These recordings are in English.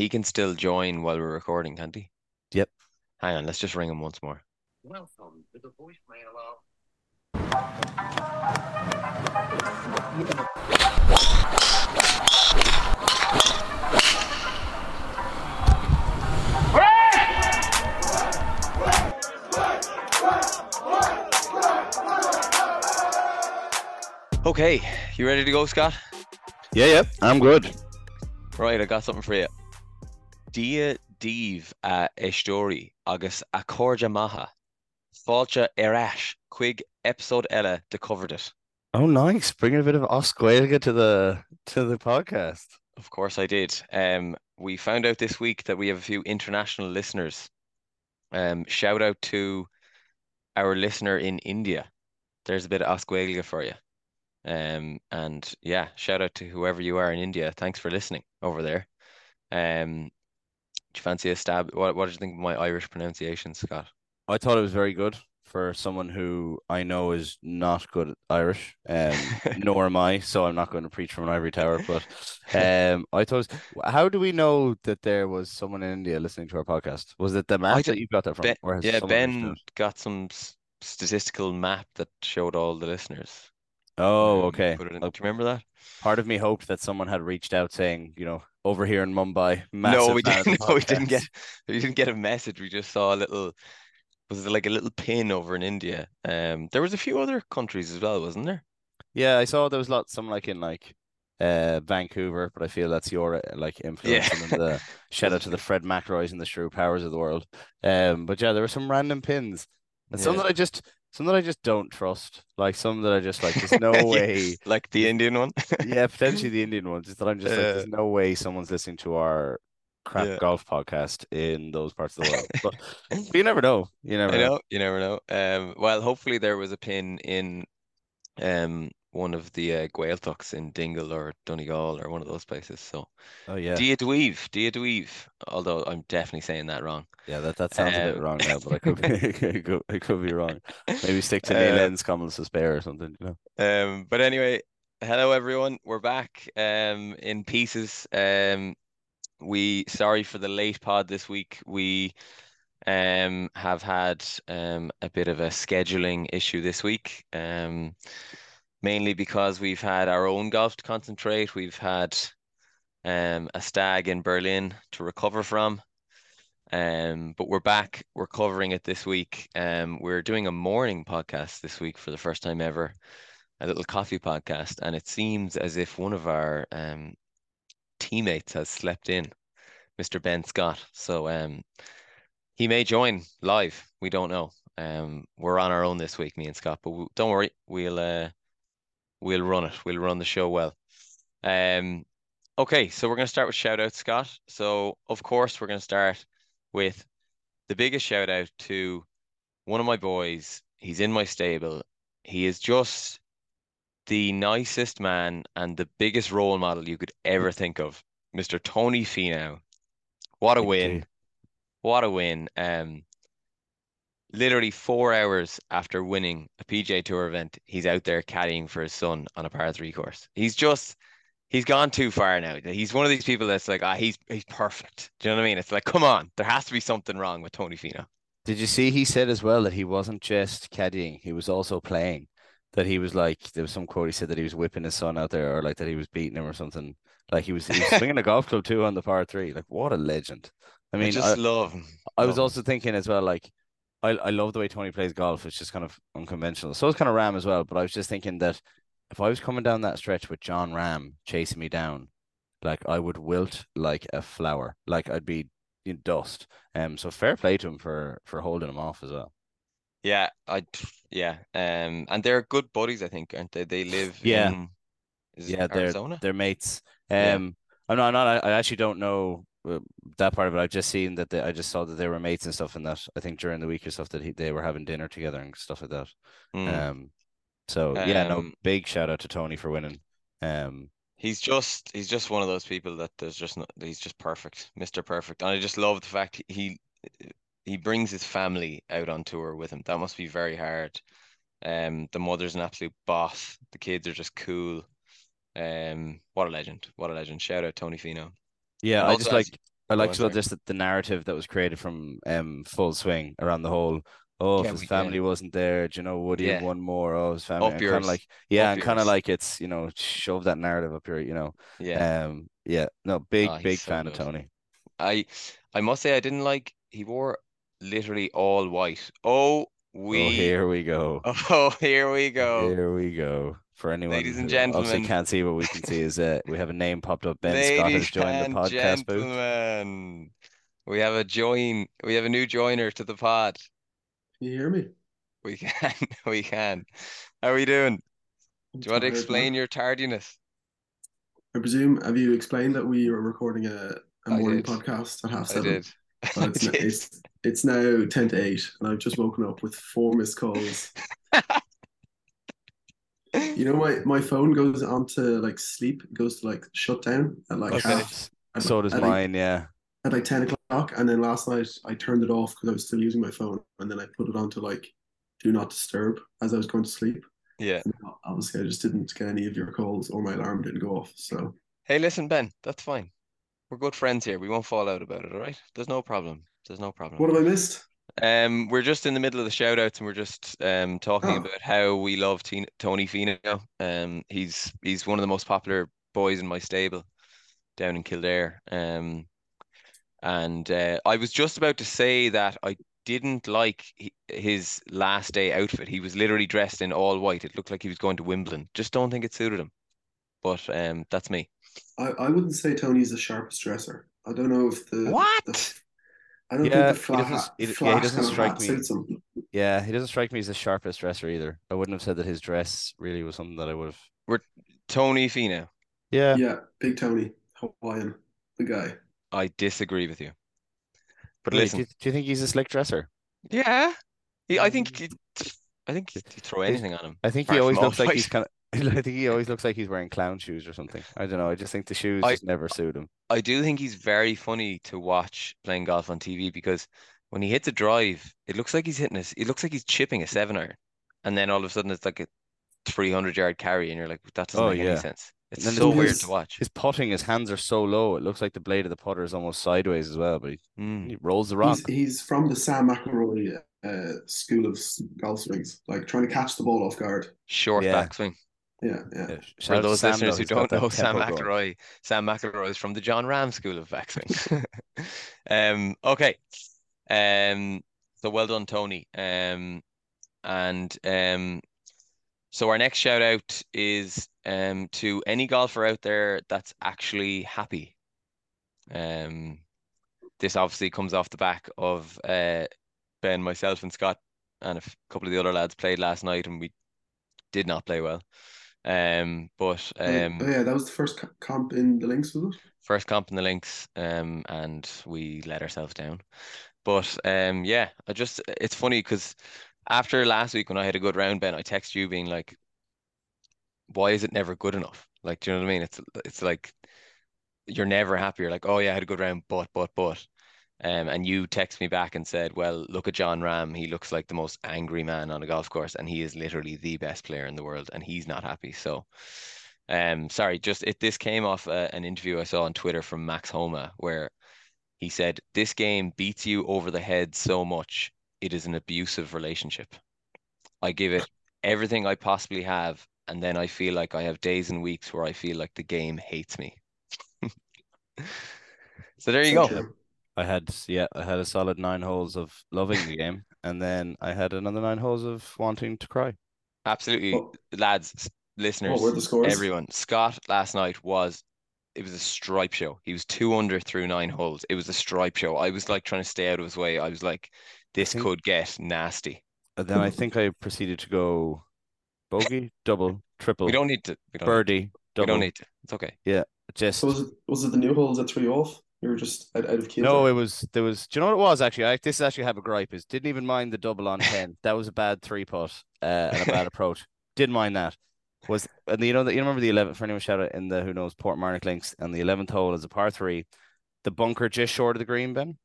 He can still join while we're recording, can't he? Yep. Hang on, let's just ring him once more. Welcome to the voicemail of. Okay, you ready to go, Scott? Yeah, yeah, I'm good. Right, I got something for you. Dia Div a Estori agus a Maha. Falcha Erash, Quig episode Ella de covered it. Oh, nice. Bringing a bit of Osquelga to the to the podcast. Of course I did. Um, we found out this week that we have a few international listeners. Um, shout out to our listener in India. There's a bit of Osqueglia for you. Um, and yeah, shout out to whoever you are in India. Thanks for listening over there. Um, do you fancy a stab? What What did you think of my Irish pronunciation, Scott? I thought it was very good for someone who I know is not good at Irish, um, nor am I, so I'm not going to preach from an ivory tower. But um, I thought, how do we know that there was someone in India listening to our podcast? Was it the map that you got that from? Ben, yeah, Ben got some statistical map that showed all the listeners. Oh, okay. put it in- Uh, do you remember that? Part of me hoped that someone had reached out saying, you know, over here in Mumbai, No, we didn't. No, we didn't get. We didn't get a message. We just saw a little. Was it like a little pin over in India? Um, there was a few other countries as well, wasn't there? Yeah, I saw there was lots, some like in like uh Vancouver, but I feel that's your uh, like influence Yeah. and the shout out to the Fred McRoys and the Shrew Powers of the world. Um, but yeah, there were some random pins and some that I just some that I just don't trust. Like some that I just like, there's no way. Like the Indian one. Yeah, potentially the Indian ones. Is that I'm just like, there's no way someone's listening to our crap Yeah. golf podcast in those parts of the world. But, but you never know. You never I know. know, you never know. Um, well, hopefully there was a pin in um one of the uh, Gaeltachts in Dingle or Donegal or one of those places. So Oh yeah. Dia Dweeve, Dia Dweeve. Although I'm definitely saying that wrong. Yeah, that, that sounds a bit Um, wrong now, but I could be, it could, it could be wrong. Maybe stick to Neil Uh, Lenz Commons to spare or something, you know. Um, but anyway, hello everyone. We're back um in pieces. Um, we sorry for the late pod this week. We um have had um a bit of a scheduling issue this week. Um, mainly because we've had our own golf to concentrate. We've had um a stag in Berlin to recover from. Um, but we're back. We're covering it this week. Um, we're doing a morning podcast this week for the first time ever a little coffee podcast, and it seems as if one of our um, teammates has slept in, Mr. Ben Scott. So um, he may join live. We don't know. Um, we're on our own this week, me and Scott. But w don't worry, we'll uh, we'll run it. We'll run the show well. Um, okay, so we're gonna start with shout out, Scott. So of course we're gonna start with the biggest shout out to one of my boys. He's in my stable. He is just the nicest man and the biggest role model you could ever think of, Mr. Tony Finau. What a win. What a win. Um, literally four hours after winning a PGA Tour event, he's out there caddying for his son on a par three course. He's just he's gone too far now. He's one of these people that's like, ah, he's he's perfect. Do you know what I mean? It's like, come on, there has to be something wrong with Tony Finau. Did you see he said as well that he wasn't just caddying, he was also playing. That he was like, there was some quote he said that he was whipping his son out there, or like that he was beating him or something. Like he was, he was swinging a golf club too on the par three. Like what a legend. I mean, I just I, love him. I love was him. also thinking as well, like I I love the way Tony plays golf. It's just kind of unconventional. So it's kind of Rahm as well. But I was just thinking that if I was coming down that stretch with Jon Rahm chasing me down, like I would wilt like a flower. Like I'd be in dust. Um, so fair play to him for for holding him off as well. Yeah, I yeah. Um, and they're good buddies, I think, aren't they? They live Yeah. in Yeah, they're Arizona. they're mates. Yeah. Um, I'm not, I'm not. I actually don't know that part of it. I've just seen that they, I just saw that they were mates and stuff, and that I think during the week or stuff that he, they were having dinner together and stuff like that. Mm. Um, so yeah, no, Um, big shout out to Tony for winning. Um, He's just he's just one of those people that there's just not he's just perfect, Mr. Perfect. And I just love the fact he he brings his family out on tour with him. That must be very hard. Um, the mother's an absolute boss. The kids are just cool. Um, what a legend! What a legend! Shout out Tony Finau. Yeah, And I just like I Go like on, to just that the narrative that was created from um Full Swing around the whole. Oh, Yeah, if his family wasn't there, do you know, would he have Yeah. won more? Oh, his family. Kind of like, yeah, Up and kind of like it's, you know, shove that narrative up your, you know. Yeah. Um, yeah, no, big, he's big so fan of. Tony. I I must say I didn't like he wore literally all white. Oh, we Oh, here we go. Oh, here we go. Here we go. For anyone Ladies and who obviously can't see, what we can see is that we have a name popped up. Ben Scott has Ladies joined the and podcast booth. gentlemen, we have a join. We have a new joiner to the pod. Can you hear me? We can. We can. How are we doing? I'm Do you want to explain man. your tardiness? I presume have you explained that we were recording a, a I morning did. podcast at half I seven? did. Well, I it's, now, did. it's it's now ten to eight, and I've just woken up with four missed calls. You know, my my phone goes on to like sleep, goes to like shut down at like Okay. half at, So does at, like, mine, yeah. at like ten o'clock, and then last night I turned it off because I was still using my phone, and then I put it on to like do not disturb as I was going to sleep. Yeah. And obviously, I just didn't get any of your calls, or my alarm didn't go off. So Hey, listen, Ben, that's fine. We're good friends here. We won't fall out about it, all right? There's no problem. There's no problem. what have I missed? Um, we're just in the middle of the shout outs and we're just um talking Oh. about how we love Tina, Tony Finau. Um, he's he's one of the most popular boys in my stable down in Kildare. Um, and uh, I was just about to say that I didn't like his last day outfit. He was literally dressed in all white. It looked like he was going to Wimbledon. Just don't think it suited him. But um, that's me. I, I wouldn't say Tony's the sharpest dresser. I don't know if the What? the- I don't Yeah, think the he doesn't- he d- yeah, he doesn't strike me. Yeah, he doesn't strike me as the sharpest dresser either. I wouldn't have said that his dress really was something that I would have. Tony Finau. Yeah. Yeah, Big Tony, Hawaiian, the guy. I disagree with you. But Really, listen, do you, do you think he's a slick dresser? yeah, he, I think Mm. he, I think you throw He's- anything on him. I think he always looks like he's kind of. I think he always looks like he's wearing clown shoes or something. I don't know. I just think the shoes I- just never suit him. I do think he's very funny to watch playing golf on TV because when he hits a drive, it looks like he's hitting a, it looks like he's chipping a seven iron, and then all of a sudden it's like a 300 yard carry, and you're like, that doesn't Oh, make yeah. any sense. It's And then so his- weird to watch. His putting, his hands are so low. It looks like the blade of the putter is almost sideways as well. But he, Mm. he rolls the rock. He's, he's from the Sam McElroy uh, school of golf swings, like trying to catch the ball off guard. Short Yeah. backswing. Yeah, yeah. Yeah, For out those Sam, listeners who don't know Sam tempo going. McElroy, Sam McElroy is from the Jon Rahm School of Backswing. um, okay. Um, so well done, Tony. Um, and um, so our next shout out is um to any golfer out there that's actually happy. Um, this obviously comes off the back of uh Ben, myself, and Scott, and a couple of the other lads played last night, and we did not play well. Um, but Oh, um, oh, yeah, that was the first comp in the links, was it? first comp in the links, um, and we let ourselves down. But um, yeah, I just it's funny because after last week when I had a good round, Ben, I text you being like, "Why is it never good enough?" Like, do you know what I mean? It's it's like you're never happy. You're like, "Oh yeah, I had a good round, but but but." Um, and you text me back and said, "Well, look at Jon Rahm. He looks like the most angry man on a golf course, and he is literally the best player in the world, and he's not happy." So, um, sorry, just it. This came off uh, an interview I saw on Twitter from Max Homa, where he said, "This game beats you over the head so much, it is an abusive relationship. I give it everything I possibly have, and then I feel like I have days and weeks where I feel like the game hates me." So there you So go. true. I had yeah, I had a solid nine holes of loving the game, and then I had another nine holes of wanting to cry. Absolutely, What- lads, listeners, What were the scores? everyone. Scott last night was it was a stripe show. He was two under through nine holes. It was a stripe show. I was like trying to stay out of his way. I was like, this think- could get nasty. And then I think I proceeded to go bogey, double, triple, We don't need to. We don't, birdie, we double. don't need to. It's okay. Yeah, just So was it was it the new holes at three off? You were just out, out of kilter. no, it was there was. Do you know what it was actually? I this actually have a gripe. Is didn't even mind the double on ten. That was a bad three putt uh, and a bad approach. Didn't mind that. Was and you know that you remember the eleventh for anyone shout out in the who knows Portmarnock links and the eleventh hole is a par three, the bunker just short of the green, Ben.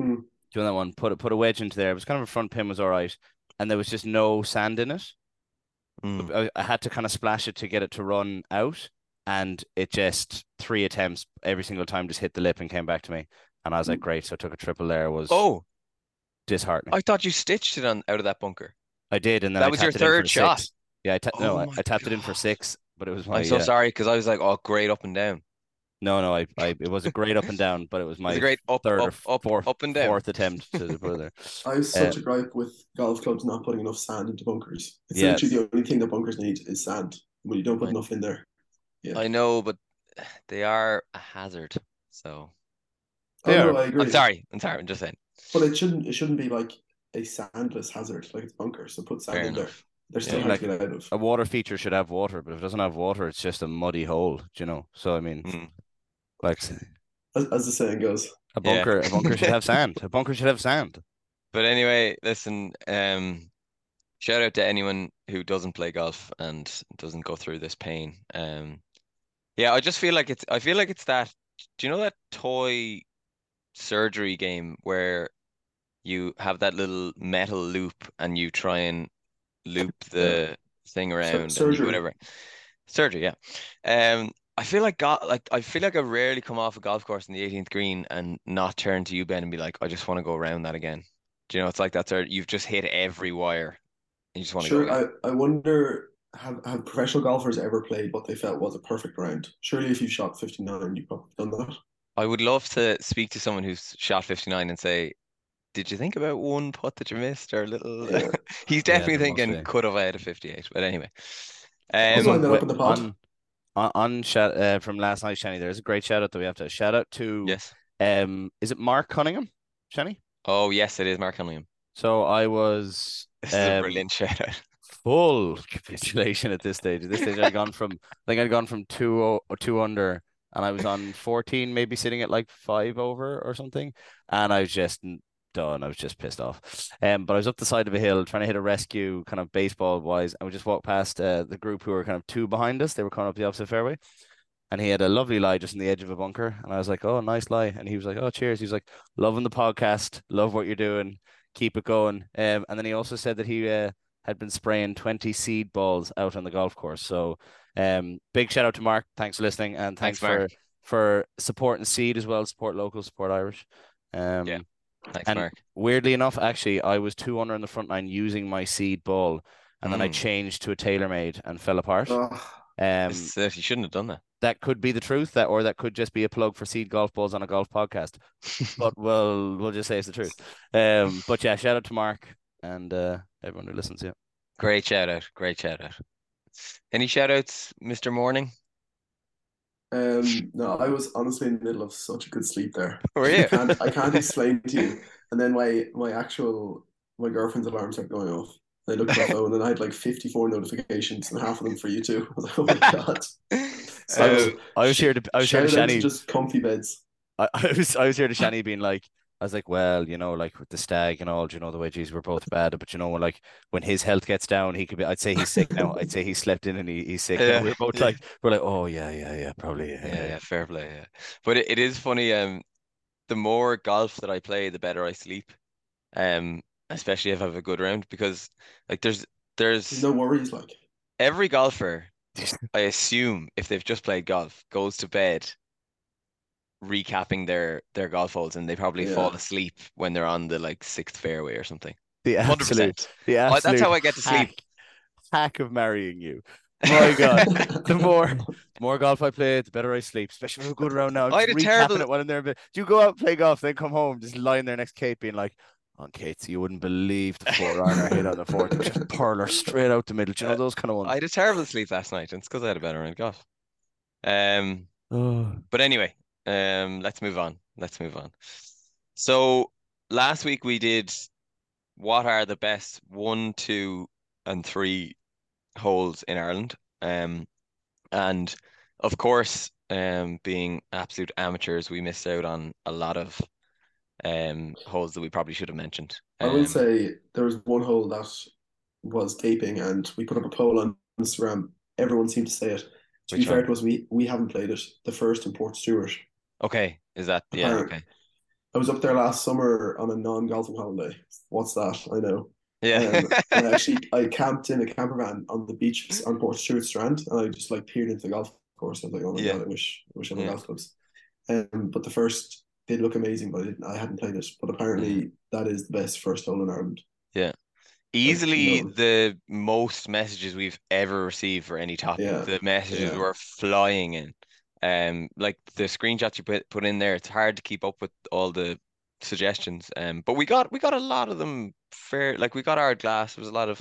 Hmm. Doing that one, put a put a wedge into there. It was kind of a front pin was all right, and there was just no sand in it. Mm. I, I had to kind of splash it to get it to run out, and it just three attempts every single time just hit the lip and came back to me. and I was like, great. So I took a triple there. Was Oh, disheartening. I thought you stitched it on out of that bunker. I did, and then That I was your tapped it in for third shot? six. Yeah, I ta- no, Oh I, I tapped it in for six, but it was my I'm so uh, sorry because I was like, oh, great up and down. no, no, I, I it was a great up and down, but it was It my was a great up, third or up, up, fourth, up and down. fourth attempt to put it there. I have such a gripe with golf clubs not putting enough sand into bunkers. It's Yes. literally the only thing that bunkers need is sand. When you don't put I- enough in there. Yeah. I know, but they are a hazard. So Oh, They no, are. I agree. I'm sorry. I'm sorry. I'm just saying. But it shouldn't it shouldn't be like a sandless hazard, like it's bunker. So put sand Fair in there. enough. They're still Yeah, hard like- to get out of. A water feature should have water, but if it doesn't have water, it's just a muddy hole. You know? So I mean, Mm. like As, as the saying goes. a Yeah. bunker, a bunker should have sand. A bunker should have sand. But anyway, listen, um, shout out to anyone who doesn't play golf and doesn't go through this pain. Um, yeah, I just feel like it's I feel like it's that do you know that toy surgery game where you have that little metal loop and you try and loop the thing around you surgery. whatever. Surgery, yeah. Um, I feel like go like I feel like I rarely come off a golf course in the 18th green and not turn to you, Ben, and be like, I just want to go around that again. Do you know, it's like that's you've just hit every wire. And you just want to go Sure, again. I, I wonder have have professional golfers ever played what they felt was a perfect round? Surely if you shot fifty nine you've probably done that. I would love to speak to someone who's shot 59 and say, Did you think about one putt that you missed or a little? Yeah. He's definitely there must thinking be. could have I had a 58. But anyway. Um, line that wait, up in the pod. on on, on shout, uh, from last night, Shani, there's a great shout out that we have to shout out to. yes. Um, is it Mark Cunningham, Shani? Oh, yes, it is Mark Cunningham. So I was This is a um, brilliant shout out. Full capitulation at this stage. At this stage, I'd gone from I think I'd gone from two or two under, and I was on fourteen, maybe sitting at like five over or something, and I was just done. I was just pissed off. Um, but I was up the side of a hill trying to hit a rescue, kind of baseball wise, and we just walked past uh, the group who were kind of two behind us. They were coming up the opposite fairway. And he had a lovely lie just in the edge of a bunker. And I was like, oh, nice lie. And he was like, oh, cheers. He was like, loving the podcast, love what you're doing, keep it going. Um, and then he also said that he uh, had been spraying 20 seed balls out on the golf course. So um, big shout out to Mark. Thanks for listening. And thanks, Thanks, Mark. for for supporting seed as well. Support local, support Irish. Um, Yeah. Thanks, and Mark. weirdly enough, actually, I was two under in the front line using my seed ball. And then I Mm. changed to a TaylorMade and fell apart. Oh, Um, uh, you shouldn't have done that. that could be the truth, that or that could just be a plug for seed golf balls on a golf podcast. But we'll we'll just say it's the truth. Um, but yeah, shout out to Mark and uh, everyone who listens. Yeah, Great shout out. Great shout out. Any shout outs, Mr. Morning? um, no, I was honestly in the middle of such a good sleep there. Were I can't, I can't explain to you. And then my my actual my girlfriend's alarm started going off. I looked at my phone and I had like 54 notifications and half of them for you too. I was oh my god. So I was Uh, I was here to I was here to shout Shani. just comfy beds. I, I was I was here to Shani being like I was like, well, you know, like with the stag and all, do you know the way, geez, we're both bad, but you know, like when his health gets down, he could be. I'd say he's sick now. I'd say he slept in and he, he's sick. Yeah. Now. We're both like, we're like, oh yeah, yeah, yeah, probably, yeah, Yeah, yeah, yeah, fair play. Yeah, but it, it is funny. Um, the more golf that I play, the better I sleep. Um, especially if I have a good round, because like there's There's there's no worries like. every golfer, I assume if they've just played golf, goes to bed recapping their their golf holes, and they probably fall asleep when they're on the like sixth fairway or something. The absolute, percent. the Oh, that's how I get to sleep. hack, hack of marrying you. My God, the more more golf I play, the better I sleep. Especially with a good round now. I'm I had a terrible- it while I'm there. But do you go out and play golf, then come home, just lying there next to Kate, being like, "On Kate, so you wouldn't believe the four iron I hit on the fourth, It was just purler straight out the middle." Do you know those kind of ones? I had a terrible sleep last night, and it's because I had a better round golf. Um, Oh, But anyway, um, let's move on. Let's move on. So last week we did what are the best one, two, and three holes in Ireland. Um, and of course, um, being absolute amateurs, we missed out on a lot of um holes that we probably should have mentioned. I will Um, say there was one hole that was gaping, and we put up a poll on Instagram. Everyone seemed to say it. To be fair one? to us, we we haven't played it. The first in Portstewart. Okay, is that yeah, Apparent- okay. I was up there last summer on a non-golfing holiday. What's that? I know. Yeah. Um, and I actually I camped in a camper van on the beach on Portstewart Strand, and I just like peered into the golf course. I was like, oh my Yeah. god, I wish I wish I had Yeah. golf clubs. Um, but the first did look amazing, but I, didn't, I hadn't played it. But apparently, that is the best first hole in Ireland. Yeah. Easily no. the most messages we've ever received for any topic. Yeah, The messages yeah. were flying in. Um, like the screenshots you put put in there, it's hard to keep up with all the suggestions. Um, but we got we got a lot of them fair. Like we got our glass. There was a lot of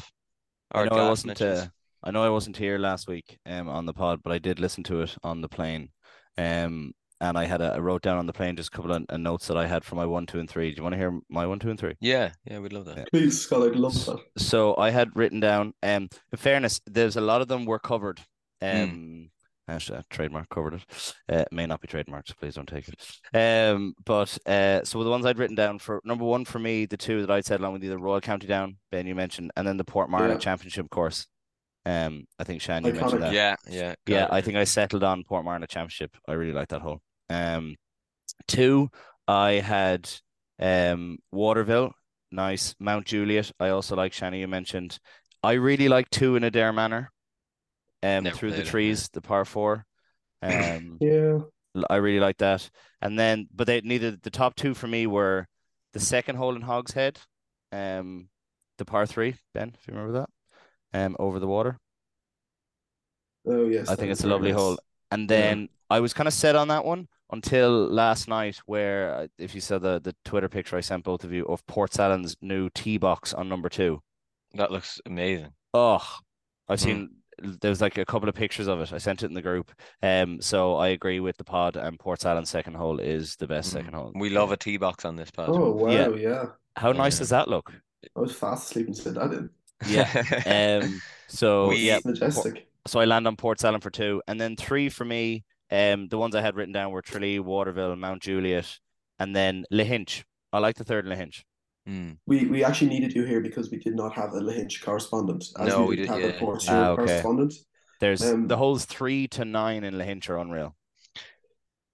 I our know I wasn't. Uh, I know I wasn't here last week um on the pod, but I did listen to it on the plane. Um, and I had a, I wrote down on the plane just a couple of uh, notes that I had for my one, two, and three. Do you want to hear my one, two, and three? Yeah, yeah, we'd love that. Yeah. Please, Scott, I'd love that. So I had written down. Um, in fairness, there's a lot of them were covered. Mm. Actually, uh, trademark covered it. Uh, may not be trademarked, so please don't take it. Um, but uh, so the ones I'd written down for number one for me, the two that I'd said along with you, the Royal County Down, Ben, you mentioned, and then the Portmarnock Yeah. Championship course. Um, I think Shan, you mentioned that. Yeah, yeah, Yeah, it. I think I settled on Portmarnock Championship. I really like that hole. Um, two, I had um Waterville, nice. Mount Juliet, I also like Shani. You mentioned. I really like two in Adare Manor. Um, Never through the played it, trees, the par four. Um, Yeah. l- I really like that. And then, but they neither the top two for me were the second hole in Hogshead, um, the par three. Ben, if you remember that, um, over the water. Oh yes. I think it's a lovely nice. hole. And Yeah. then I was kind of set on that one until last night, where uh, if you saw the the Twitter picture I sent both of you of Portsalon's new tee box on number two. That looks amazing. Oh, I've Mm. seen there's like a couple of pictures of it. I sent it in the group. Um, so I agree with the pod, and Portsalon's second hole is the best Mm. second hole. We love a tee box on this pod. Oh wow, Yeah. yeah. How nice does that look? I was fast asleep and said that in. Yeah. Um, so We- yeah, majestic. so I land on Port Salon for two, and then three for me. Um, the ones I had written down were Tralee, Waterville, Mount Juliet, and then Lahinch. I like the third Lahinch. Mm. We we actually needed you here because we did not have a Lahinch correspondent. As No, we we didn't have yeah. a Port Ah, okay. correspondent. There's Um, the holes three to nine in Lahinch are unreal.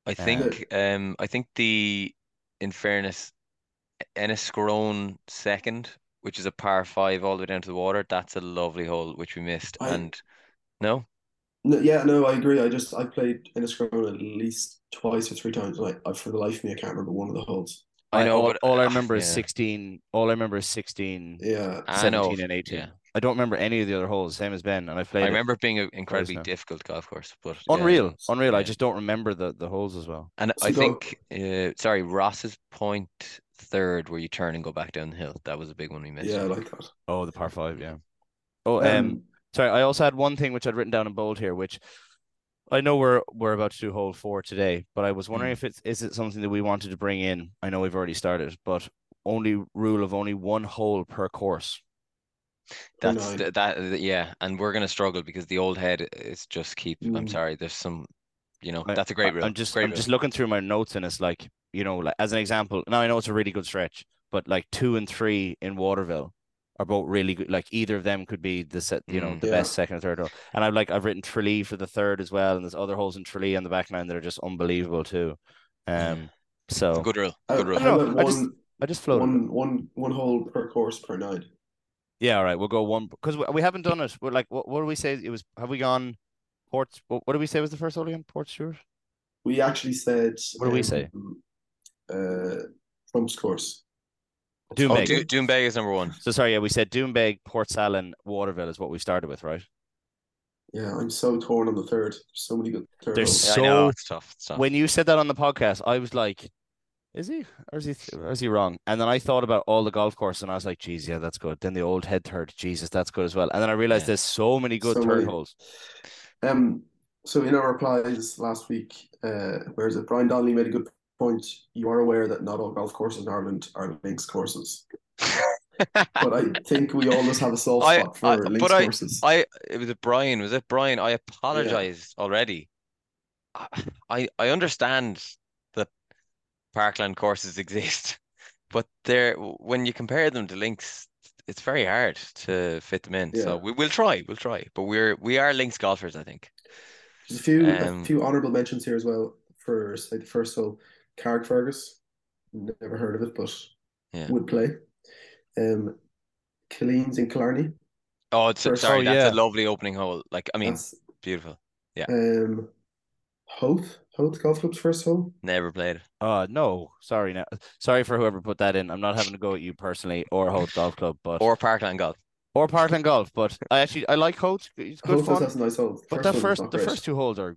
I think um I think the in fairness Enniscrone second, which is a par five all the way down to the water, that's a lovely hole which we missed. I- And no? No, yeah, no, I agree. I just I played Enniscrone at least twice or three times. and I, I for the life of me I can't remember one of the holes. I know, all, but all I uh, remember is yeah. 16. All I remember is 16, Yeah. I 17, and 18. Yeah. I don't remember any of the other holes, same as Ben, and I played I remember it being an incredibly now. difficult golf course, but yeah. Unreal, unreal. I just don't remember the, the holes as well. And So I think uh sorry, Ross's point third where you turn and go back down the hill. That was a big one we missed. Yeah, I like that. Oh, the par five, yeah. Oh, um, Um, sorry. I also had one thing which I'd written down in bold here, which I know we're we're about to do hole four today, but I was wondering Mm. if it's is it something that we wanted to bring in. I know we've already started, but only rule of only one hole per course. per That's nine. th- that yeah, and we're gonna struggle because the old head is just keep. I'm Mm. sorry, there's some, you know, I- that's a great I- rule. I'm just great I'm rule. just looking through my notes and it's like you know like as an example. Now I know it's a really good stretch, but like two and three in Waterville are both really good. Like either of them could be the set, you know, Mm. the Yeah. best second or third hole. And I've like I've written Tralee for the third as well, and there's other holes in Tralee on the back nine that are just unbelievable too. Um, so good rule. Good rule. I how don't know, about I just- one, I just floated. one, one, one hole per course per night. Yeah, all right, we'll go one because we, we haven't done it. We're like, what, what do we say? It was have we gone Port? What, what did we say was the first hole again? Portstewart. We actually said. What do we say? um, Uh, Trump's course. Doonbeg. Oh, Big. Do- Doonbeg is number one. So sorry, yeah, we said Doonbeg, Port Salon, Waterville is what we started with, right? Yeah, I'm so torn on the third. There's so many good third There's holes. Yeah, know So- it's tough. It's tough. When you said that on the podcast, I was like, is he or is he or is he wrong? And then I thought about all the golf courses and I was like, geez, yeah, that's good. Then the old head third, Jesus, that's good as well. And then I realized Yeah. there's so many good So third many. holes. Um, so in our replies last week, uh, where is it? Brian Donnelly made a good point. You are aware that not all golf courses in Ireland are links courses, but I think we always have a soft I- spot for I- links but courses. I it was it Brian, was it Brian? I apologized already. I, I I understand that parkland courses exist, but they're when you compare them to links, it's very hard to fit them in. Yeah. So we will try, we'll try. But we're we are links golfers, I think. There's a few Um, a few honourable mentions here as well for say the first hole, Carrickfergus. Never heard of it, but Yeah. would play. Um, Killeen's in Killarney. Oh, it's First- sorry, Oh, that's yeah. a lovely opening hole. Like I mean, That's beautiful. Yeah. Um, Howth, Howth Golf Club's first hole. Never played. Uh no, sorry now. Sorry for whoever put that in. I'm not having to go at you personally or Howth Golf Club, but Or Parkland Golf. or Parkland Golf. But I actually I like Howth. It's good Howth fun. has a nice hole. But that one's first the great. first two holes are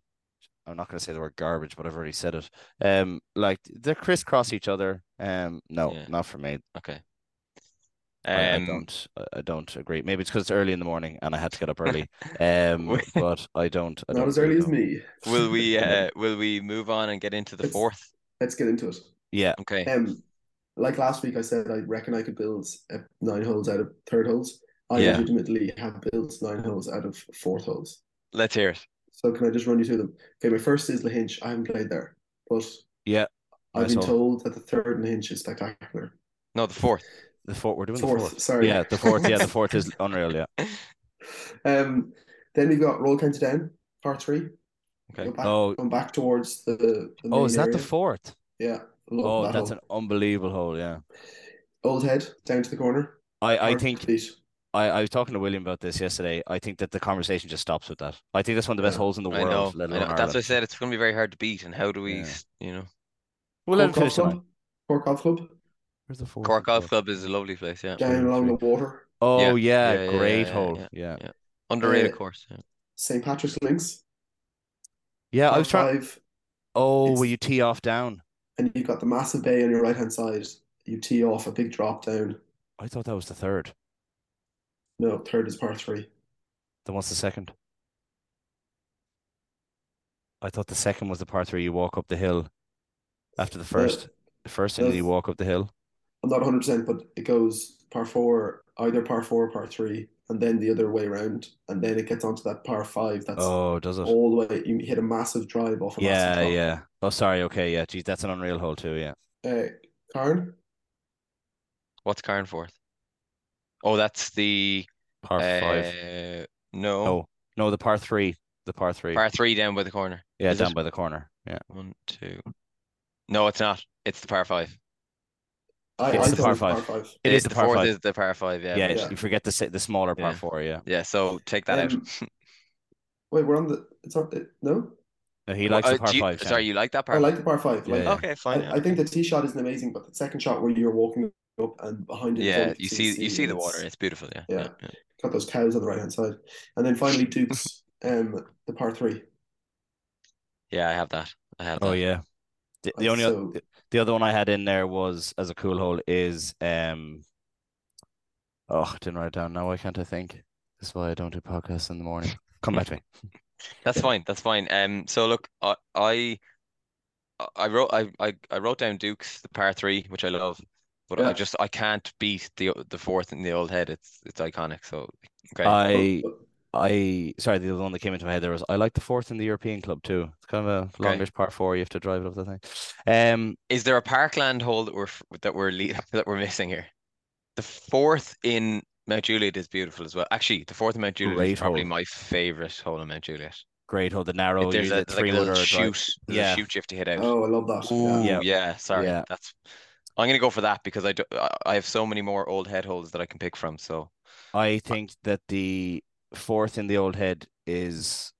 I'm not gonna say the word garbage, but I've already said it. Um like they crisscross each other. Um no, Yeah. not for me. Okay. I, I Um, don't I- I don't agree. Maybe it's because it's early in the morning and I had to get up early. Um but I don't I Not don't as early agree, as me. will we uh will we move on and get into the Let's- fourth? Let's get into it. Yeah. Okay. Um, like last week, I said I reckon I could build uh, nine holes out of third holes. I Yeah. legitimately have built nine holes out of fourth holes. Let's hear it. So can I just run you through them? Okay, my first is Lahinch. I haven't played there, but Yeah. I've Nice been hole. told that the third Lahinch is spectacular. No, the fourth. The fourth we're doing the Fourth, fourth. sorry. Yeah, the fourth, yeah, the fourth is unreal, yeah. Um, then we've got Royal County Down, part three. Okay. Back, Oh. going back towards the, the Oh, is main that the fourth? Yeah. love Oh, that that's hole. an unbelievable hole, yeah. Old Head down to the corner. I, I think to beat. I, I was talking to William about this yesterday. I think that the conversation just stops with that. I think that's one of the best Yeah. holes in the I world, know. let I know. That's what I said. It's going to be very hard to beat. And how do we, Yeah. you know, We'll let him Cork finish Golf. Club. Cork Golf Club. Where's the? Cork Golf Club is a lovely place. Yeah. Down along the water. Oh Yeah, yeah, yeah, yeah, great yeah, hole. yeah, Yeah. yeah. Underrated Uh, course. Yeah. St. Patrick's Links. Yeah, I was trying five. Oh, It's- will you tee off down? and you've got the massive bay on your right hand side. You tee off a big drop down. I thought that was the third. No, third is par three. Then what's the second? I thought the second was the par three. You walk up the hill after the first. The first thing no. you walk up the hill. I'm not 100%, but it goes par four, either par four or par three, and then the other way around. And then it gets onto that par five that's Oh, does it? all the way. You hit a massive drive off a Yeah, massive yeah. Oh, sorry. Okay, yeah. Geez, that's an unreal hole too. Yeah. Uh, Karen? What's Carne fourth? Oh, that's the Par five. uh, no No, no, the par three. The par three. par three down by the corner. yeah, is down it? by the corner. Yeah. One, two. No, it's not. It's the par five. I, It's I the thought par it was par five. five. It is the par fourth five. is the par five. Yeah. Yeah, Yeah. you forget the si- the smaller par Yeah. four. Yeah. Yeah. So take that out. Um, Wait, we're on the. It's not. It, no? No, he likes Uh, the par you- five. Sorry, you like that par? I like the par five. Like, Yeah, yeah. Okay, fine. I, yeah, I think the tee shot isn't amazing, but the second shot where you're walking up and behind it. Yeah, can you see, the you see the water. It's beautiful. Yeah. Yeah. yeah. Got those cows on the right hand side, and then finally Duke's, um, the par three. Yeah, I have that. I have that. Oh yeah. The, the only so- oth- the other one I had in there was as a cool hole is um. Oh, I didn't write it down. Now why can't I think? That's why I don't do podcasts in the morning. Come back to me. That's fine. That's fine. Um, so look, I I I wrote I I, I wrote down Duke's the par three, which I love, but I just I can't beat the the fourth in the old head. It's it's iconic. So okay. I I sorry, the other one that came into my head there was I like the fourth in the European club too. It's kind of a Okay. longish par four. You have to drive it up the thing. Um, Is there a Parkland hole that we're that we're le that we're missing here? The fourth in Mount Juliet is beautiful as well. Actually, the fourth in Mount Juliet Great is probably hole. my favorite hole in Mount Juliet. great hole, the narrow, If there's a the like a three little wood or a drive. shoot, there's a Yeah. shoot you have to hit out. Oh, I love that. Ooh, Yeah. yeah. Yeah. sorry. Yeah. That's I'm gonna go for that because I do, I I have so many more old head holes that I can pick from. So I think that the fourth in the old head is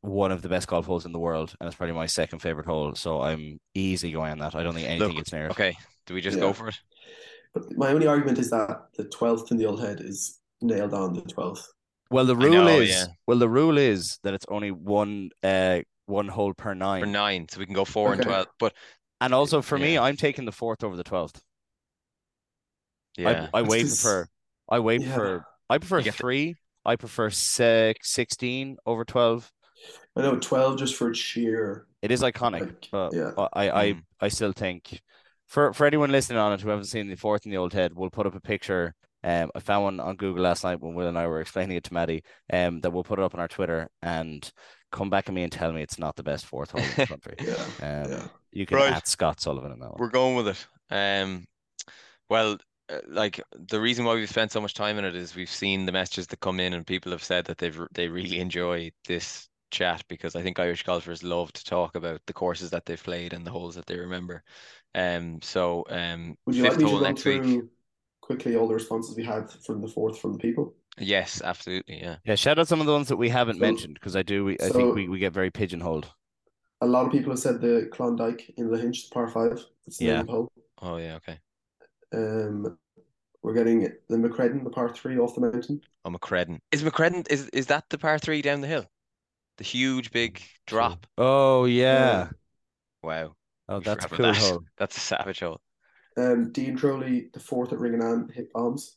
one of the best golf holes in the world, and it's probably my second favorite hole. So I'm easy going on that. I don't think anything Look, gets near it. okay, do we just Yeah. go for it? But my only argument is that the twelfth in the old head is nailed on the twelfth. Well, the rule know, is yeah. well, the rule is that it's only one uh one hole per nine. For nine, so we can go four and twelve. But And also for me, I'm taking the fourth over the twelfth. yeah, I I 'cause- prefer I way Yeah. prefer I prefer You get the- three. I prefer six, 16 over twelve. I know twelve just for sheer. It is iconic, Like, but yeah. I I I, Mm. I still think for for anyone listening on it who haven't seen the fourth in the old head, we'll put up a picture. Um, I found one on Google last night when Will and I were explaining it to Maddie. Um, that we'll put it up on our Twitter and come back at me and tell me it's not the best fourth hole in the country. Yeah, Um, yeah. you can Right. at Scott Sullivan in that one. we're going with it. Um, well, uh, like the reason why we've spent so much time in it is we've seen the messages that come in, and people have said that they've they really enjoy this chat because I think Irish golfers love to talk about the courses that they've played and the holes that they remember. Um, so um, Would you like fifth me to hole run next week. through quickly all the responses we had from the fourth from the people? Yes, absolutely. Yeah. Yeah, shout out some of the ones that we haven't So- mentioned because I do. We, I so- think we, we get very pigeonholed. A lot of people have said the Klondyke in the Hinch, the par five. It's the Yeah. name of the hole. Oh yeah, okay. Um, we're getting the Macreddin, the par three off the mountain. Oh, Macreddin. Is Macreddin is is that the par three down the hill? The huge big drop. Oh yeah. Wow. Oh, that's a cool that. hole. That's a savage hole. Um, Dean Trolley, the fourth at Ringenam, hit bombs.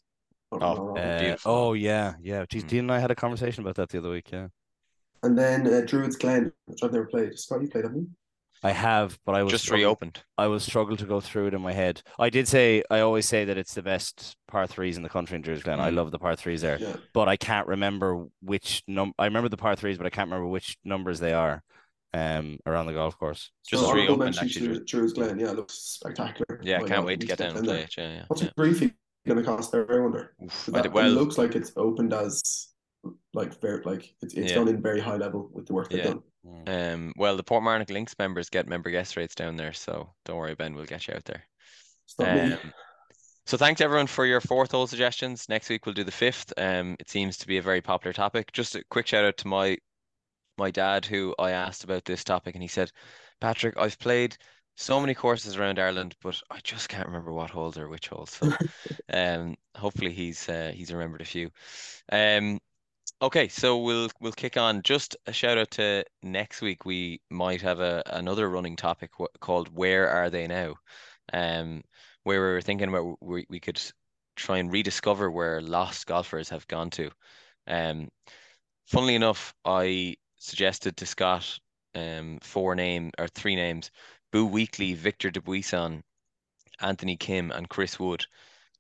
Not- Oh. Uh, oh yeah, yeah. Geez, Mm. Dean and I had a conversation about that the other week. Yeah, And then uh, Druids Glen, which I've never played. Scott, you played, haven't you? I have, but I was Just struggle- reopened. I will struggle to go through it in my head. I did say I always say that it's the best par threes in the country in Druids Glen. I Mm. love the par threes there, Yeah. but I can't remember which number. I remember the par threes, but I can't remember which numbers they are. Um, around the golf course. Just so reopened, actually, to Druids Glen. Yeah, it looks spectacular. Yeah, Oh, can't wait to get down and play there. it. Yeah, yeah. What's yeah. a brief going to cost there? I wonder. That- did- it looks like it's opened as like very like it's it's Yeah. gone in very high level with the work they've Yeah. done. Mm. um, well, the Port Portmarnock Links members get member guest rates down there, so don't worry, Ben. We'll get you out there. It's not me. Um, so thanks everyone for your fourth hole suggestions. Next week we'll do the fifth. Um, it seems to be a very popular topic. Just a quick shout out to my my dad who I asked about this topic, and he said, Patrick, I've played so many courses around Ireland, but I just can't remember what holes are which holes. So, um, hopefully he's uh, he's remembered a few. Um, okay, so we'll we'll kick on. Just a shout out to next week. We might have a another running topic w- called "Where Are They Now?" Um, where we were thinking about we we could try and rediscover where lost golfers have gone to. Um, funnily enough, I suggested to Scott um four name or three names: Boo Weekley, Victor Dubuisson, Anthony Kim, and Chris Wood.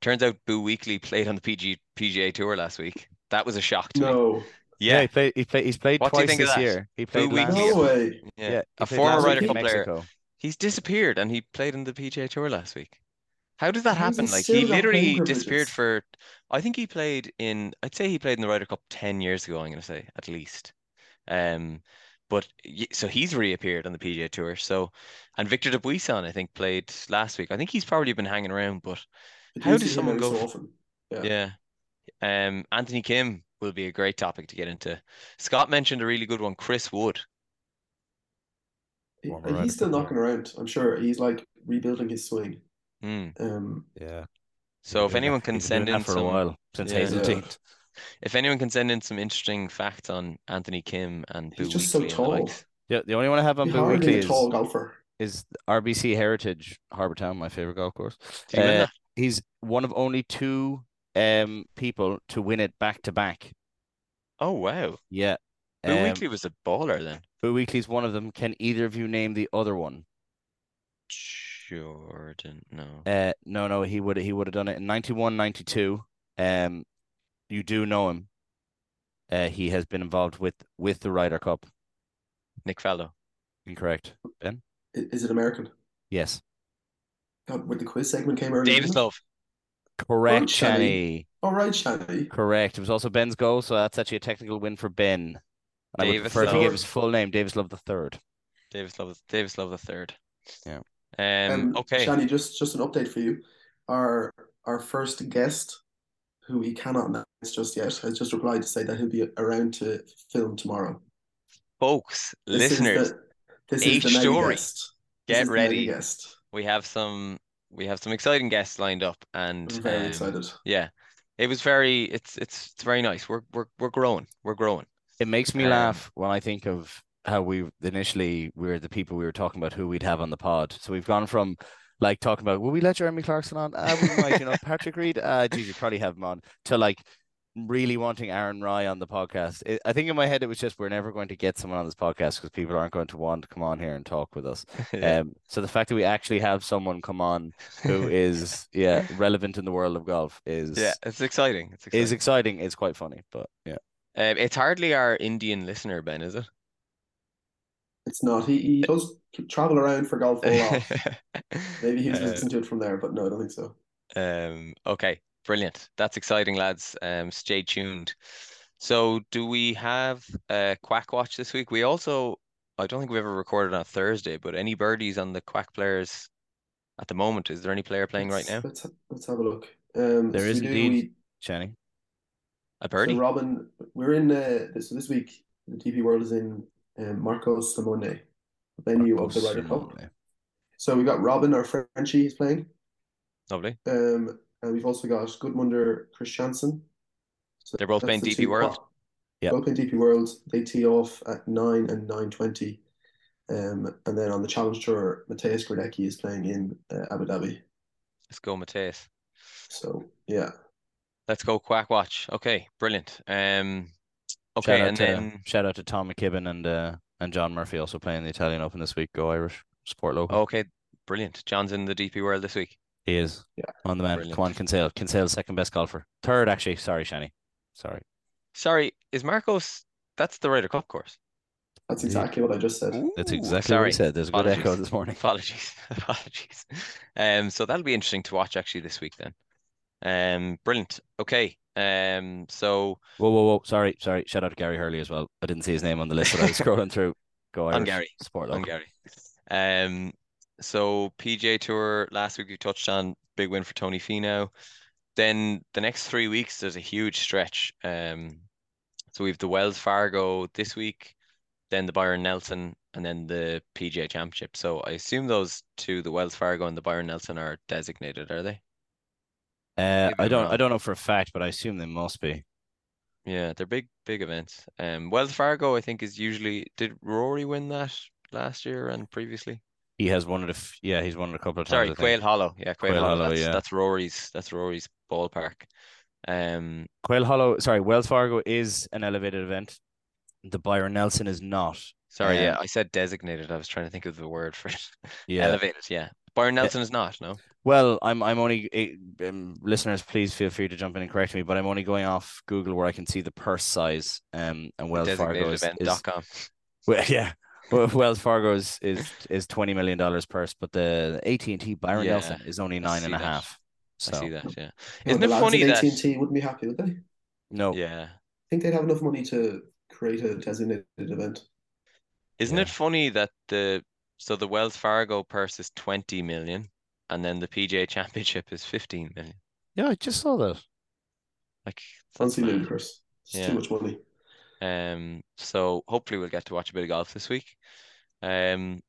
Turns out Boo Weekley played on the PG, PGA Tour last week. That was a shock to me. No, Yeah, he played. He played. He's played What twice this that? year. He played Boo last. he- no way. Yeah, Yeah, a former Ryder Cup player. He's disappeared, and he played in the PGA Tour last week. How did that How happen? Like he literally disappeared for. I think he played in. I'd say he played in the Ryder Cup ten years ago. I'm going to say at least. Um, but so he's reappeared on the PGA Tour. So, and Victor Dubuisson, I think, played last week. I think he's probably been hanging around, but I do How does someone go so often? Yeah. yeah. Um, Anthony Kim will be a great topic to get into. Scott mentioned a really good one, Chris Wood. He- and he's still knocking around. I'm sure he's like rebuilding his swing. Hmm. Um, Yeah. So if He's been doing anyone can send in for some, a while since Yeah. Hazeltine. If anyone can send in some interesting facts on Anthony Kim and he's Boo just so Weekley the tall. Yeah, the only one I have on Be Bill hard Weekley a is tall golfer. is RBC Heritage Harbour Town, my favorite golf course. Did he win Uh. He's one of only two um people to win it back to back. Oh wow. Yeah. Boo Um, Weekley was a baller then. Bill Weekley's one of them. Can either of you name the other one? Jordan, no. Uh, no, no, he would he would have done it in 91, 92. Um, you do know him. Uh, he has been involved with with the Ryder Cup. Nick Faldo. Incorrect. Ben? Is it American? Yes. God, when the quiz segment came earlier. Davis? Love. Correct, Shani. Shani. All right, Shani. Correct. It was also Ben's goal, so that's actually a technical win for Ben. And I would Davis prefer if he gave his full name, Davis Love the third. Davis Love. Davis Love the third. Yeah. Um. Um, Okay. Shani, just just an update for you. Our our first guest, who we cannot announce just yet, has just replied to say that he'll be around to film tomorrow. Folks, This is listeners, the, this H is the mega story. guest. This get is ready. guest. We have some. We have some exciting guests lined up, and I'm very um, excited. Yeah, it was very. It's it's it's very nice. We're we're we're growing. We're growing. It makes me Um, laugh when I think of how we initially we were the people we were talking about who we'd have on the pod. So we've gone from like talking about will we let Jeremy Clarkson on? Ah, we might, you know, Patrick Reed. Ah, geez, you probably have him on. To like really wanting Aaron Rai on the podcast. It, I think in my head it was just we're never going to get someone on this podcast because people aren't going to want to come on here and talk with us. Um, so the fact that we actually have someone come on who is yeah relevant in the world of golf is yeah, it's exciting. It's exciting. is exciting. It's quite funny, but yeah. Um, it's hardly our Indian listener, Ben, is it? It's not. He he does travel around for golf a lot. Maybe he was Uh, listening to it from there, but no, I don't think so. Um, okay, brilliant. That's exciting, lads. Um, stay tuned. So, do we have a Kwack Watch this week? We also, I don't think we ever recorded on Thursday, but any birdies on the Kwack players at the moment? Is there any player playing right now? Let's let's, let's have a look. Um, There so is indeed. we- Channing. A So birdie? Robin, we're in uh, this, so this week the DP World is in um, Marco Simone, venue of the Ryder Cup. So we got Robin, our Frenchie, he's playing. Lovely. Um, and we've also got Gudmundur Kristjansson. So They're both playing the DP two- World? Yeah. Both playing DP World. They tee off at nine and nine twenty. Um, and then on the Challenge Tour, Mateusz Gradecki is playing in uh, Abu Dhabi. Let's go, Mateusz. So yeah, Let's go, Kwack Watch. Okay, brilliant. Um, Shout okay, out and to then shout out to Tom McKibbin and uh, and John Murphy also playing the Italian Open this week. Go Irish. support local. okay, brilliant. John's in the DP World this week. He is. Yeah. On the man. Brilliant. Come on, Kinsale. Kinsale's second best golfer. Third, actually. Sorry, Shani. Sorry. Sorry, is Marcos? That's the Ryder Cup course. that's exactly what I just said. That's Ooh, exactly what I said. There's a good echo this morning. Apologies, apologies. Um, so that'll be interesting to watch actually this week then. Um, brilliant. Okay. Um, so Whoa, whoa, whoa. Sorry, sorry. Shout out to Gary Hurley as well. I didn't see his name on the list, but I was scrolling through. Go On Gary. Sport on. Gary. Um, so PGA Tour last week we touched on big win for Tony Finau. Then the next three weeks there's a huge stretch. Um, so we've the Wells Fargo this week, then the Byron Nelson, and then the PGA Championship. So I assume those two, the Wells Fargo and the Byron Nelson, are designated, are they? Uh, I don't. I don't know for a fact, but I assume they must be. Yeah, they're big, big events. Um, Wells Fargo, I think, is usually. Did Rory win that last year and previously? He has won it. A f- yeah, he's won it a couple of times. Sorry, I think. Quail Hollow. Yeah, Quail, Quail Hollow. Hollow, That's yeah. that's Rory's. That's Rory's ballpark. Um, Quail Hollow. Sorry, Wells Fargo is an elevated event. The Byron Nelson is not. sorry, yeah, Um, I said designated. I was trying to think of the word for it. Yeah. Elevated, yeah. Byron Nelson is not. No. Well, I'm I'm only eh, um, listeners. Please feel free to jump in and correct me, but I'm only going off Google where I can see the purse size. Um, and Wells Fargo is, is well, yeah. Well, Wells Fargo is is is twenty million dollars purse, but the AT and T Byron Yeah, Nelson is only I nine and a that. half. I see that. Yeah. Well, Isn't the it funny at that? AT&T wouldn't be happy, would they? No, Yeah. I think they'd have enough money to create a designated event. Isn't Yeah. it funny that the so the Wells Fargo purse is 20 million and then the PGA Championship is 15 million? yeah, I just saw that. Like that's Honestly, ludicrous. It's Yeah. too much money. Um, so hopefully we'll get to watch a bit of golf this week. Um,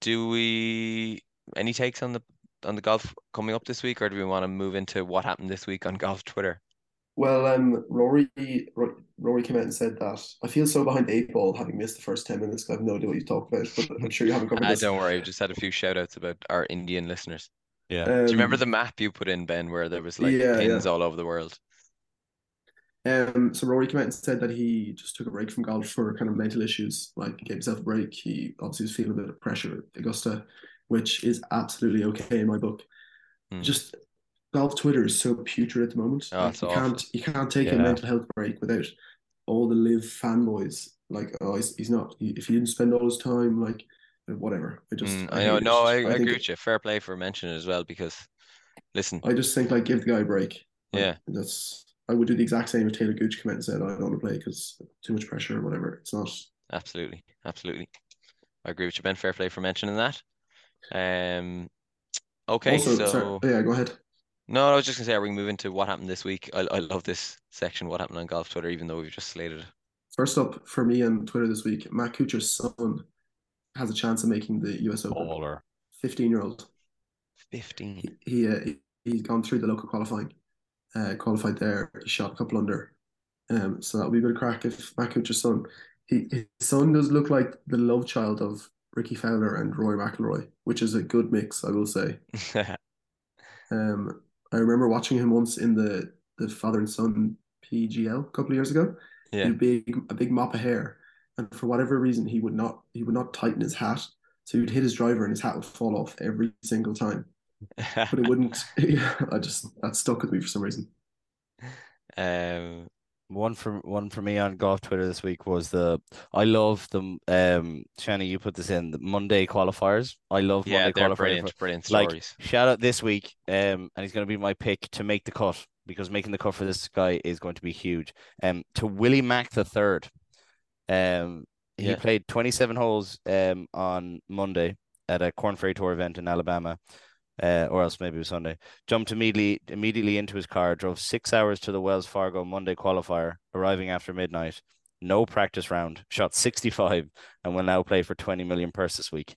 do we any takes on the on the golf coming up this week, or do we want to move into what happened this week on golf Twitter? Well, um, Rory, Ro- Rory came out and said that I feel so behind the eight ball having missed the first ten minutes. I have no idea what you talked about, but I'm sure you haven't covered Ah, this. don't worry, we just had a few shout outs about our Indian listeners. Yeah, Do you remember Um, the map you put in, Ben, where there was like Yeah, pins yeah. all over the world? Um, so Rory came out and said that he just took a break from golf for kind of mental issues, like gave himself a break. He obviously was feeling a bit of pressure at Augusta, which is absolutely okay in my book. Hmm. Just golf Twitter is so putrid at the moment. Oh, Like, you awful. can't you can't take a mental health break without all the LIV fanboys. Like, oh, he's, he's not. He, if he didn't spend all his time, like, whatever. I just, Mm, I I know, no, I, I, think agree with you. Fair play for mentioning it as well, because listen, I just think like give the guy a break. Like, Yeah. that's. I would do the exact same if Talor Gooch came out and said, "I don't want to play because too much pressure or whatever." It's not. absolutely, absolutely. I agree with you, Ben. Fair play for mentioning that. Um, okay, also, so sorry, yeah, go ahead. No, I was just gonna say, are we moving to what happened this week? I, I love this section, what happened on golf Twitter, even though we've just slated it. First up for me on Twitter this week, Matt Kuchar's son has a chance of making the US Open. baller. Fifteen-year-old. 15. He he uh, he- he's gone through the local qualifying, uh, qualified there. He shot a couple under, um. So that'll be a bit of crack if Matt Kuchar's son. He his son does look like the love child of Rickie Fowler and Roy McIlroy, which is a good mix, I will say. Um, I remember watching him once in the the father and son PGL a couple of years ago. Yeah. a big a big mop of hair, and for whatever reason, he would not he would not tighten his hat, so he would hit his driver and his hat would fall off every single time. But it wouldn't. I just that stuck with me for some reason. Um, One from one for me on golf Twitter this week was the I love the um Shani, you put this in the Monday qualifiers. I love yeah, Monday they're qualifiers. brilliant, brilliant like stories. shout out this week, um, and he's going to be my pick to make the cut because making the cut for this guy is going to be huge. Um, to Willie Mack the third, um, he Yeah. played twenty seven holes um on Monday at a Korn Ferry Tour event in Alabama. Uh, or else maybe it was Sunday. Jumped immediately immediately into his car, drove six hours to the Wells Fargo Monday qualifier, arriving after midnight. no practice round, shot 65, and will now play for 20 million purse this week.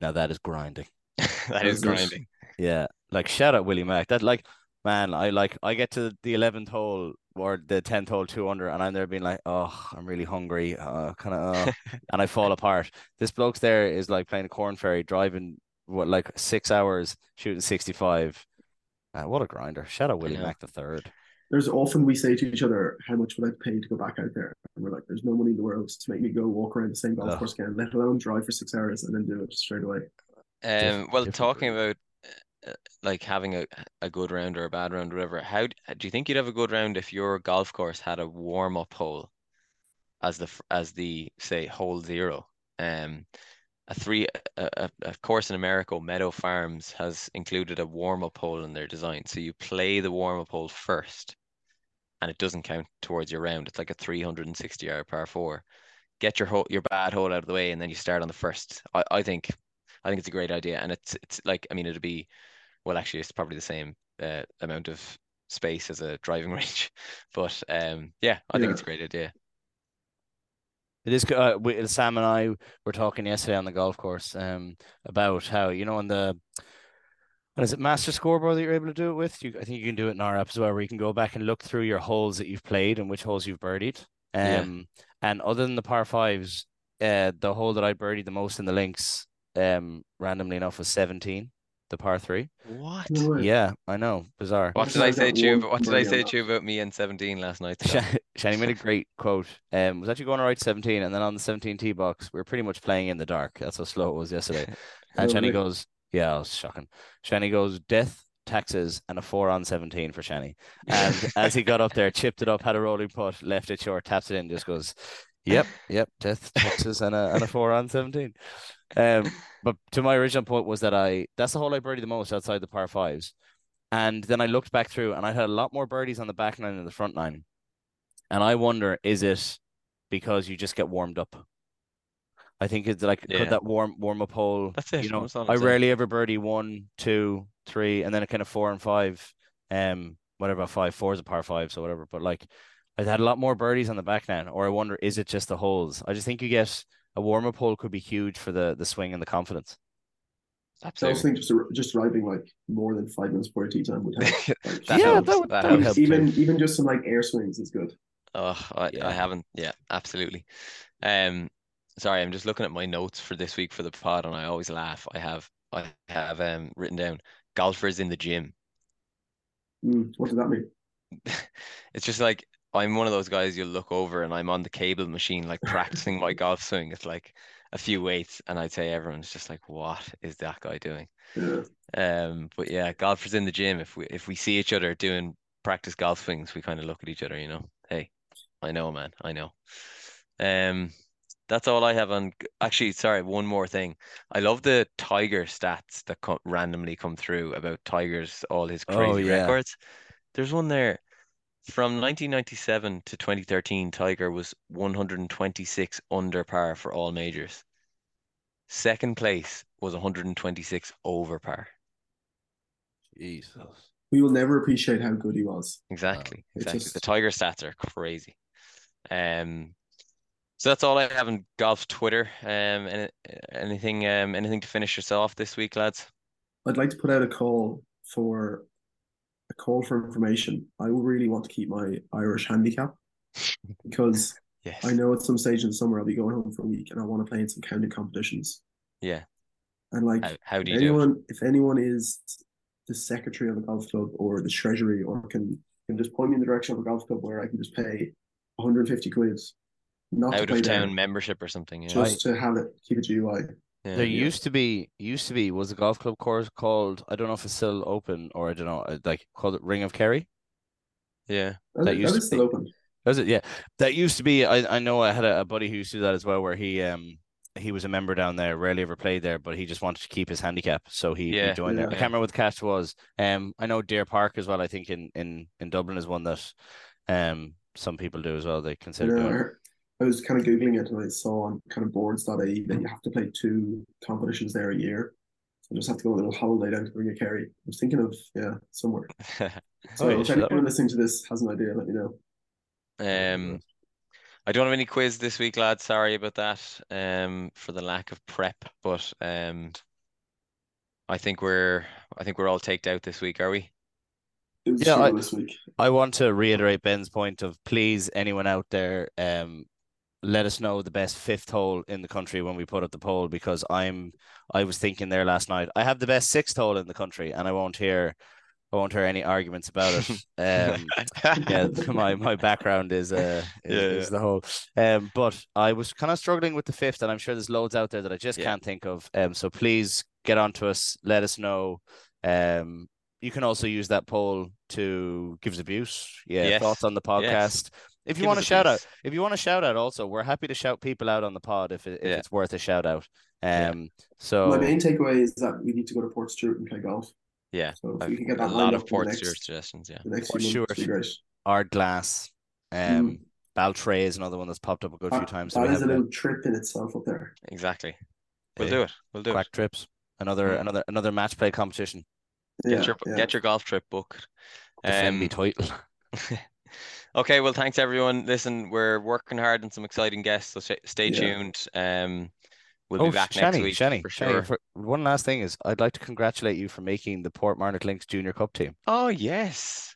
Now that is grinding. that is grinding. Yeah, like shout out Willie Mack. That like, man, I like I get to the eleventh hole or the tenth hole two under, and I'm there being like, oh, I'm really hungry, uh, kind of, uh, and I fall apart. This bloke's there is like playing a Korn Ferry, driving what like six hours, shooting sixty five. Uh, what a grinder! Shout out Willie know. Mack the third. There's often we say to each other, "How much would I pay to go back out there?" And we're like, "There's no money in the world to make me go walk around the same golf Ugh. course again, let alone drive for six hours and then do it straight away." Um, well, different talking about uh, like having a, a good round or a bad round, whatever, how do you think you'd have a good round if your golf course had a warm up hole as the as the say hole zero? Um, a three a, a, course in America, Meadow Farms, has included a warm up hole in their design. So you play the warm up hole first, and it doesn't count towards your round. It's like a 360 yard par four. Get your hole, your bad hole out of the way, and then you start on the first. I, I think I think it's a great idea, and it's it's like I mean it'd be well actually it's probably the same uh, amount of space as a driving range, but um yeah I think it's a great idea. It is. Uh, we, Sam and I were talking yesterday on the golf course um, about how you know on the and is it master scoreboard that you're able to do it with. You, I think you can do it in our app as well, where you can go back and look through your holes that you've played and which holes you've birdied. Yeah. Um, and other than the par fives, uh, the hole that I birdied the most in the links, um, randomly enough, was 17, the par three. What? Yeah, I know, bizarre. What did I say to you? one what did I say to you about me and 17 last night? Shani made a great quote. Um, was actually going to write 17, and then on the 17 tee box, we were pretty much playing in the dark. That's how slow it was yesterday. And Shani goes, Yeah, it was shocking. Shani goes, Death, taxes, and a four on 17 for Shani. And as he got up there, chipped it up, had a rolling putt, left it short, taps it in, just goes, Yep, yep, death, taxes, and a, and a four on 17. Um, but to my original point was that I that's the hole I birdied the most outside the par fives. And then I looked back through and I had a lot more birdies on the back nine than the front nine. And I wonder, is it because you just get warmed up? I think it's like Yeah. could that warm warm up hole. That's it, You know, I rarely ever birdie one, two, three, and then a kind of four and five. Um, whatever five, four is a par five, so whatever. But like, I had a lot more birdies on the back nine. Or I wonder, is it just the holes? I just think you get a warm up hole could be huge for the the swing and the confidence. Absolutely. I also Absolutely. think just just arriving like more than five minutes before tee time would help. Like, That Yeah, helps. that would- that that would helps. help. even even just some like air swings is good. Oh, I, Yeah. I haven't. Yeah, absolutely. Um, sorry, I'm just looking at my notes for this week for the pod, and I always laugh. I have I have um written down golfers in the gym. Mm, what does that mean? It's just like I'm one of those guys you'll look over and I'm on the cable machine like practicing my golf swing. It's like a few weights, and I'd say everyone's just like, "What is that guy doing?" Yeah. Um, but yeah, golfers in the gym. If we if we see each other doing practice golf swings, we kind of look at each other, you know. Hey, I know, man, I know. Um, that's all I have on. Actually, sorry, one more thing. I love the Tiger stats that come randomly come through about Tiger's all his Oh, crazy yeah. records. There's one there. From 1997 to 2013, Tiger was 126 under par for all majors. Second place was 126 over par. Jesus. We will never appreciate how good he was. Exactly, it's exactly. The Tiger stats are crazy. Um, so that's all I have on golf Twitter. Um, any, anything, um, anything to finish us off this week, lads? I'd like to put out a call for a call for information. I really want to keep my Irish handicap because Yes. I know at some stage in the summer I'll be going home for a week and I want to play in some county competitions. Yeah. And like How, how do you do anyone, if anyone is the secretary of a golf club or the treasury or can can just point me in the direction of a golf club where I can just pay 150 quid, not Out of town membership or something. Yeah. just to have it, keep it GUI. Yeah. There used to be used to be was a golf club course called I don't know if it's still open or I don't know uh, like called it Ring of Kerry. Yeah. That, That that used to is still be- open. Was it? Yeah, that used to be. I I know I had a, a buddy who used to do that as well, where he um he was a member down there, rarely ever played there, but he just wanted to keep his handicap, so he, he Yeah. joined there. I can't remember what the catch was. Um, I know Deer Park as well. I think in in in Dublin is one that um some people do as well. They You consider know, I, doing. Heard- I was kind of googling it and I saw on kind of boards.ie that you have to play two competitions there a year. So I just have to go on a little holiday down to Ring of Kerry. I was thinking of yeah somewhere. So Oh, if anyone listening to this has an idea, let me know. Um, I don't have any quiz this week, lads. Sorry about that. Um, for the lack of prep, but um, I think we're I think we're all taked out this week, are we? It was a Yeah, I- this week. I want to reiterate Ben's point of please anyone out there um let us know the best fifth hole in the country when we put up the poll because I'm I was thinking there last night I have the best sixth hole in the country and I won't hear I won't hear any arguments about it. Um yeah, my my background is uh is, Yeah, is the whole. Um, but I was kind of struggling with the fifth, and I'm sure there's loads out there that I just Yeah. can't think of. Um, so please get on to us, let us know. Um, you can also use that poll to give us abuse, yeah, Yes. thoughts on the podcast. If you Give want us to shout out, if you want to shout out, also we're happy to shout people out on the pod if it, if Yeah. it's worth a shout out. Yeah. Um, so My main takeaway is that we need to go to Portstewart and play golf. Yeah, So if we can get a lot of Port the Stewart suggestions. Yeah, the next Port few months, it'd Stewart. great. Ardglass, Mm. um, Baltray is another one that's popped up a good few times. so that we is a have, little trip in itself up there. exactly. We'll Hey, do it. We'll do Kwack it. trips. Another Mm. another another match play competition. Yeah, Get your yeah. get your golf trip booked. Defend Um, me title. Okay, well, thanks everyone. Listen, we're working hard on some exciting guests, so sh- stay Yeah. tuned. Um, we'll oh, be back Shani, next week Shani, for Shani, sure. for- one last thing is I'd like to congratulate you for making the Portmarnock Links Junior Cup team. Oh yes,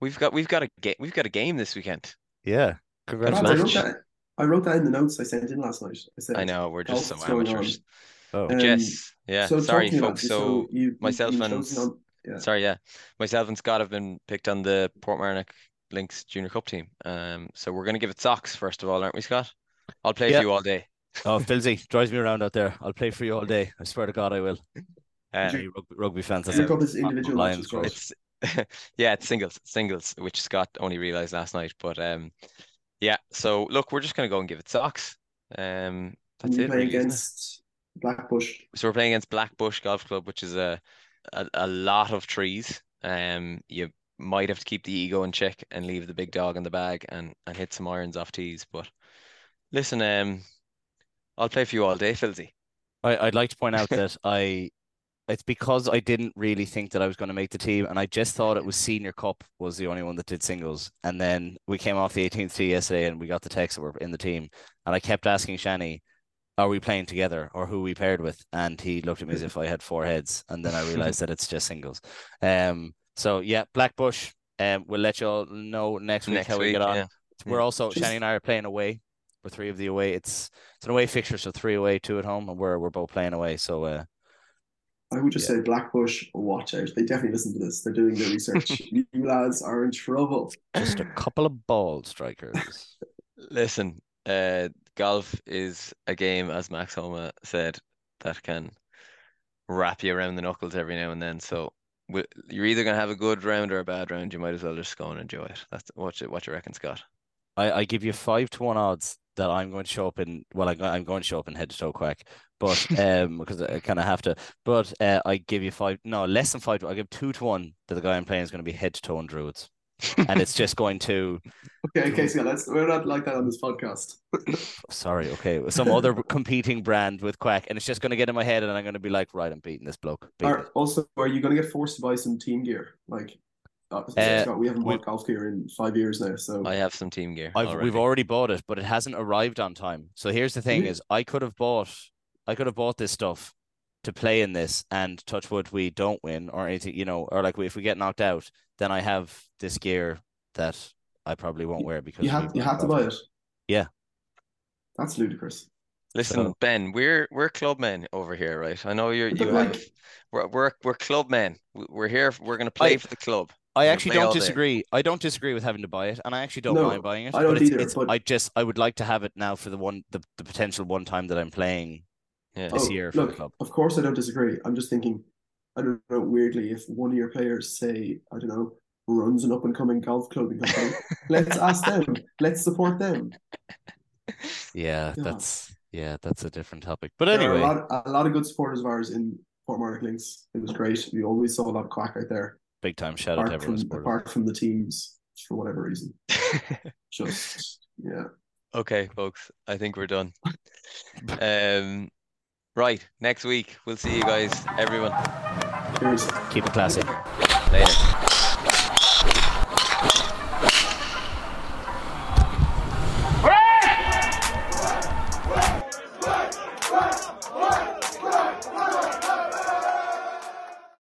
we've got we've got a game we've got a game this weekend. Yeah, Lads, I wrote congratulations. match. that. I wrote that in the notes I sent in last night. I said, I know we're just so golf's going amateurs. Oh, Um, Jess, yeah, so sorry folks. lads. So you, myself you've and on- yeah. sorry, yeah, myself and Scott have been picked on the Portmarnock Links Junior Cup team. Um, so we're gonna give it socks first of all, aren't we, Scott? I'll play Yeah. for you all day. oh, Filzy drives me around out there. I'll play for you all day. I swear to God, I will. Uh, Hey, rugby, rugby fans, that's Junior a Cup is individual Lions matches. It's yeah, it's singles, singles, which Scott only realized last night. But um, yeah. So look, we're just gonna go and give it socks. Um, that's we it, play really, isn't it? against Blackbush. So we're playing against Blackbush Golf Club, which is a, a a lot of trees. Um, you might have to keep the ego in check and leave the big dog in the bag and and hit some irons off tees. But listen, um, I'll play for you all day, Filthy. I, I'd like to point out that I it's because I didn't really think that I was going to make the team, and I just thought it was Senior Cup was the only one that did singles. And then we came off the 18th tee yesterday, and we got the text that we're in the team. And I kept asking Shani, "Are we playing together, or who we paired with?" And he looked at me as if I had four heads, and then I realized that it's just singles. Um, so yeah, Blackbush. Um, we'll let you all know next week Next how we week, get on. yeah. We're also Just- Shani and I are playing away. We're three of the away. It's it's an away fixture, so three away, two at home, and we're we're both playing away. So uh, I would just say Blackbush, watch out. They definitely listen to this. They're doing their research. you lads are in trouble. just a couple of ball strikers. Listen, uh, golf is a game, as Max Homa said, that can wrap you around the knuckles every now and then. So wi- you're either gonna have a good round or a bad round. You might as well just go and enjoy it. That's what you what you reckon, Scott. I, I give you five to one odds that I'm going to show up in. Well, I'm, I'm going to show up in head to toe Kwack, but um, because I kind of have to. But uh, I give you five. No, less than five. I give two to one that the guy I'm playing is going to be head to toe in druids, and it's just going to. Okay, okay, so let's we're not like that on this podcast. Sorry, okay, some other competing brand with Kwack, and it's just going to get in my head, and I'm going to be like, right, I'm beating this bloke. beating Are, also, are you going to get forced to buy some team gear? Like, uh, Uh, Scott, we haven't bought golf gear in five years now. So I have some team gear I've, already. we've already bought it, but it hasn't arrived on time. So here's the thing: Really? is I could have bought, I could have bought this stuff to play in this, and touch wood, we don't win or anything, you know, or like if we get knocked out, then I have this gear that I probably won't wear because you have you not have to buy it. Yeah. That's ludicrous. Listen, So- Ben, we're we're club men over here, right? I know you're But you like- have we're we're we're club men. We- We're here. We're gonna play I- for the club. I We'll actually don't day. disagree. I don't disagree with having to buy it, and I actually don't No, mind buying it. I don't but it's, either, it's- but- I just I would like to have it now for the one the, the potential one time that I'm playing Yeah. this Oh, year for the club. Of course, I don't disagree. I'm just thinking, I don't know, weirdly, if one of your players, say, I don't know, runs an up and coming golf clothing company, let's ask them. Let's support them. Yeah, Yeah. that's yeah, that's a different topic. But There anyway, a lot, a lot of good supporters of ours in Portmarnock Links. It was great. We always saw a lot of Kwack out there, big time shout out to apart from, everyone. apart from the teams, for whatever reason. Just, yeah. Okay, folks, I think we're done. Um, right, next week we'll see you guys, everyone. Cheers. Keep it classy. Later.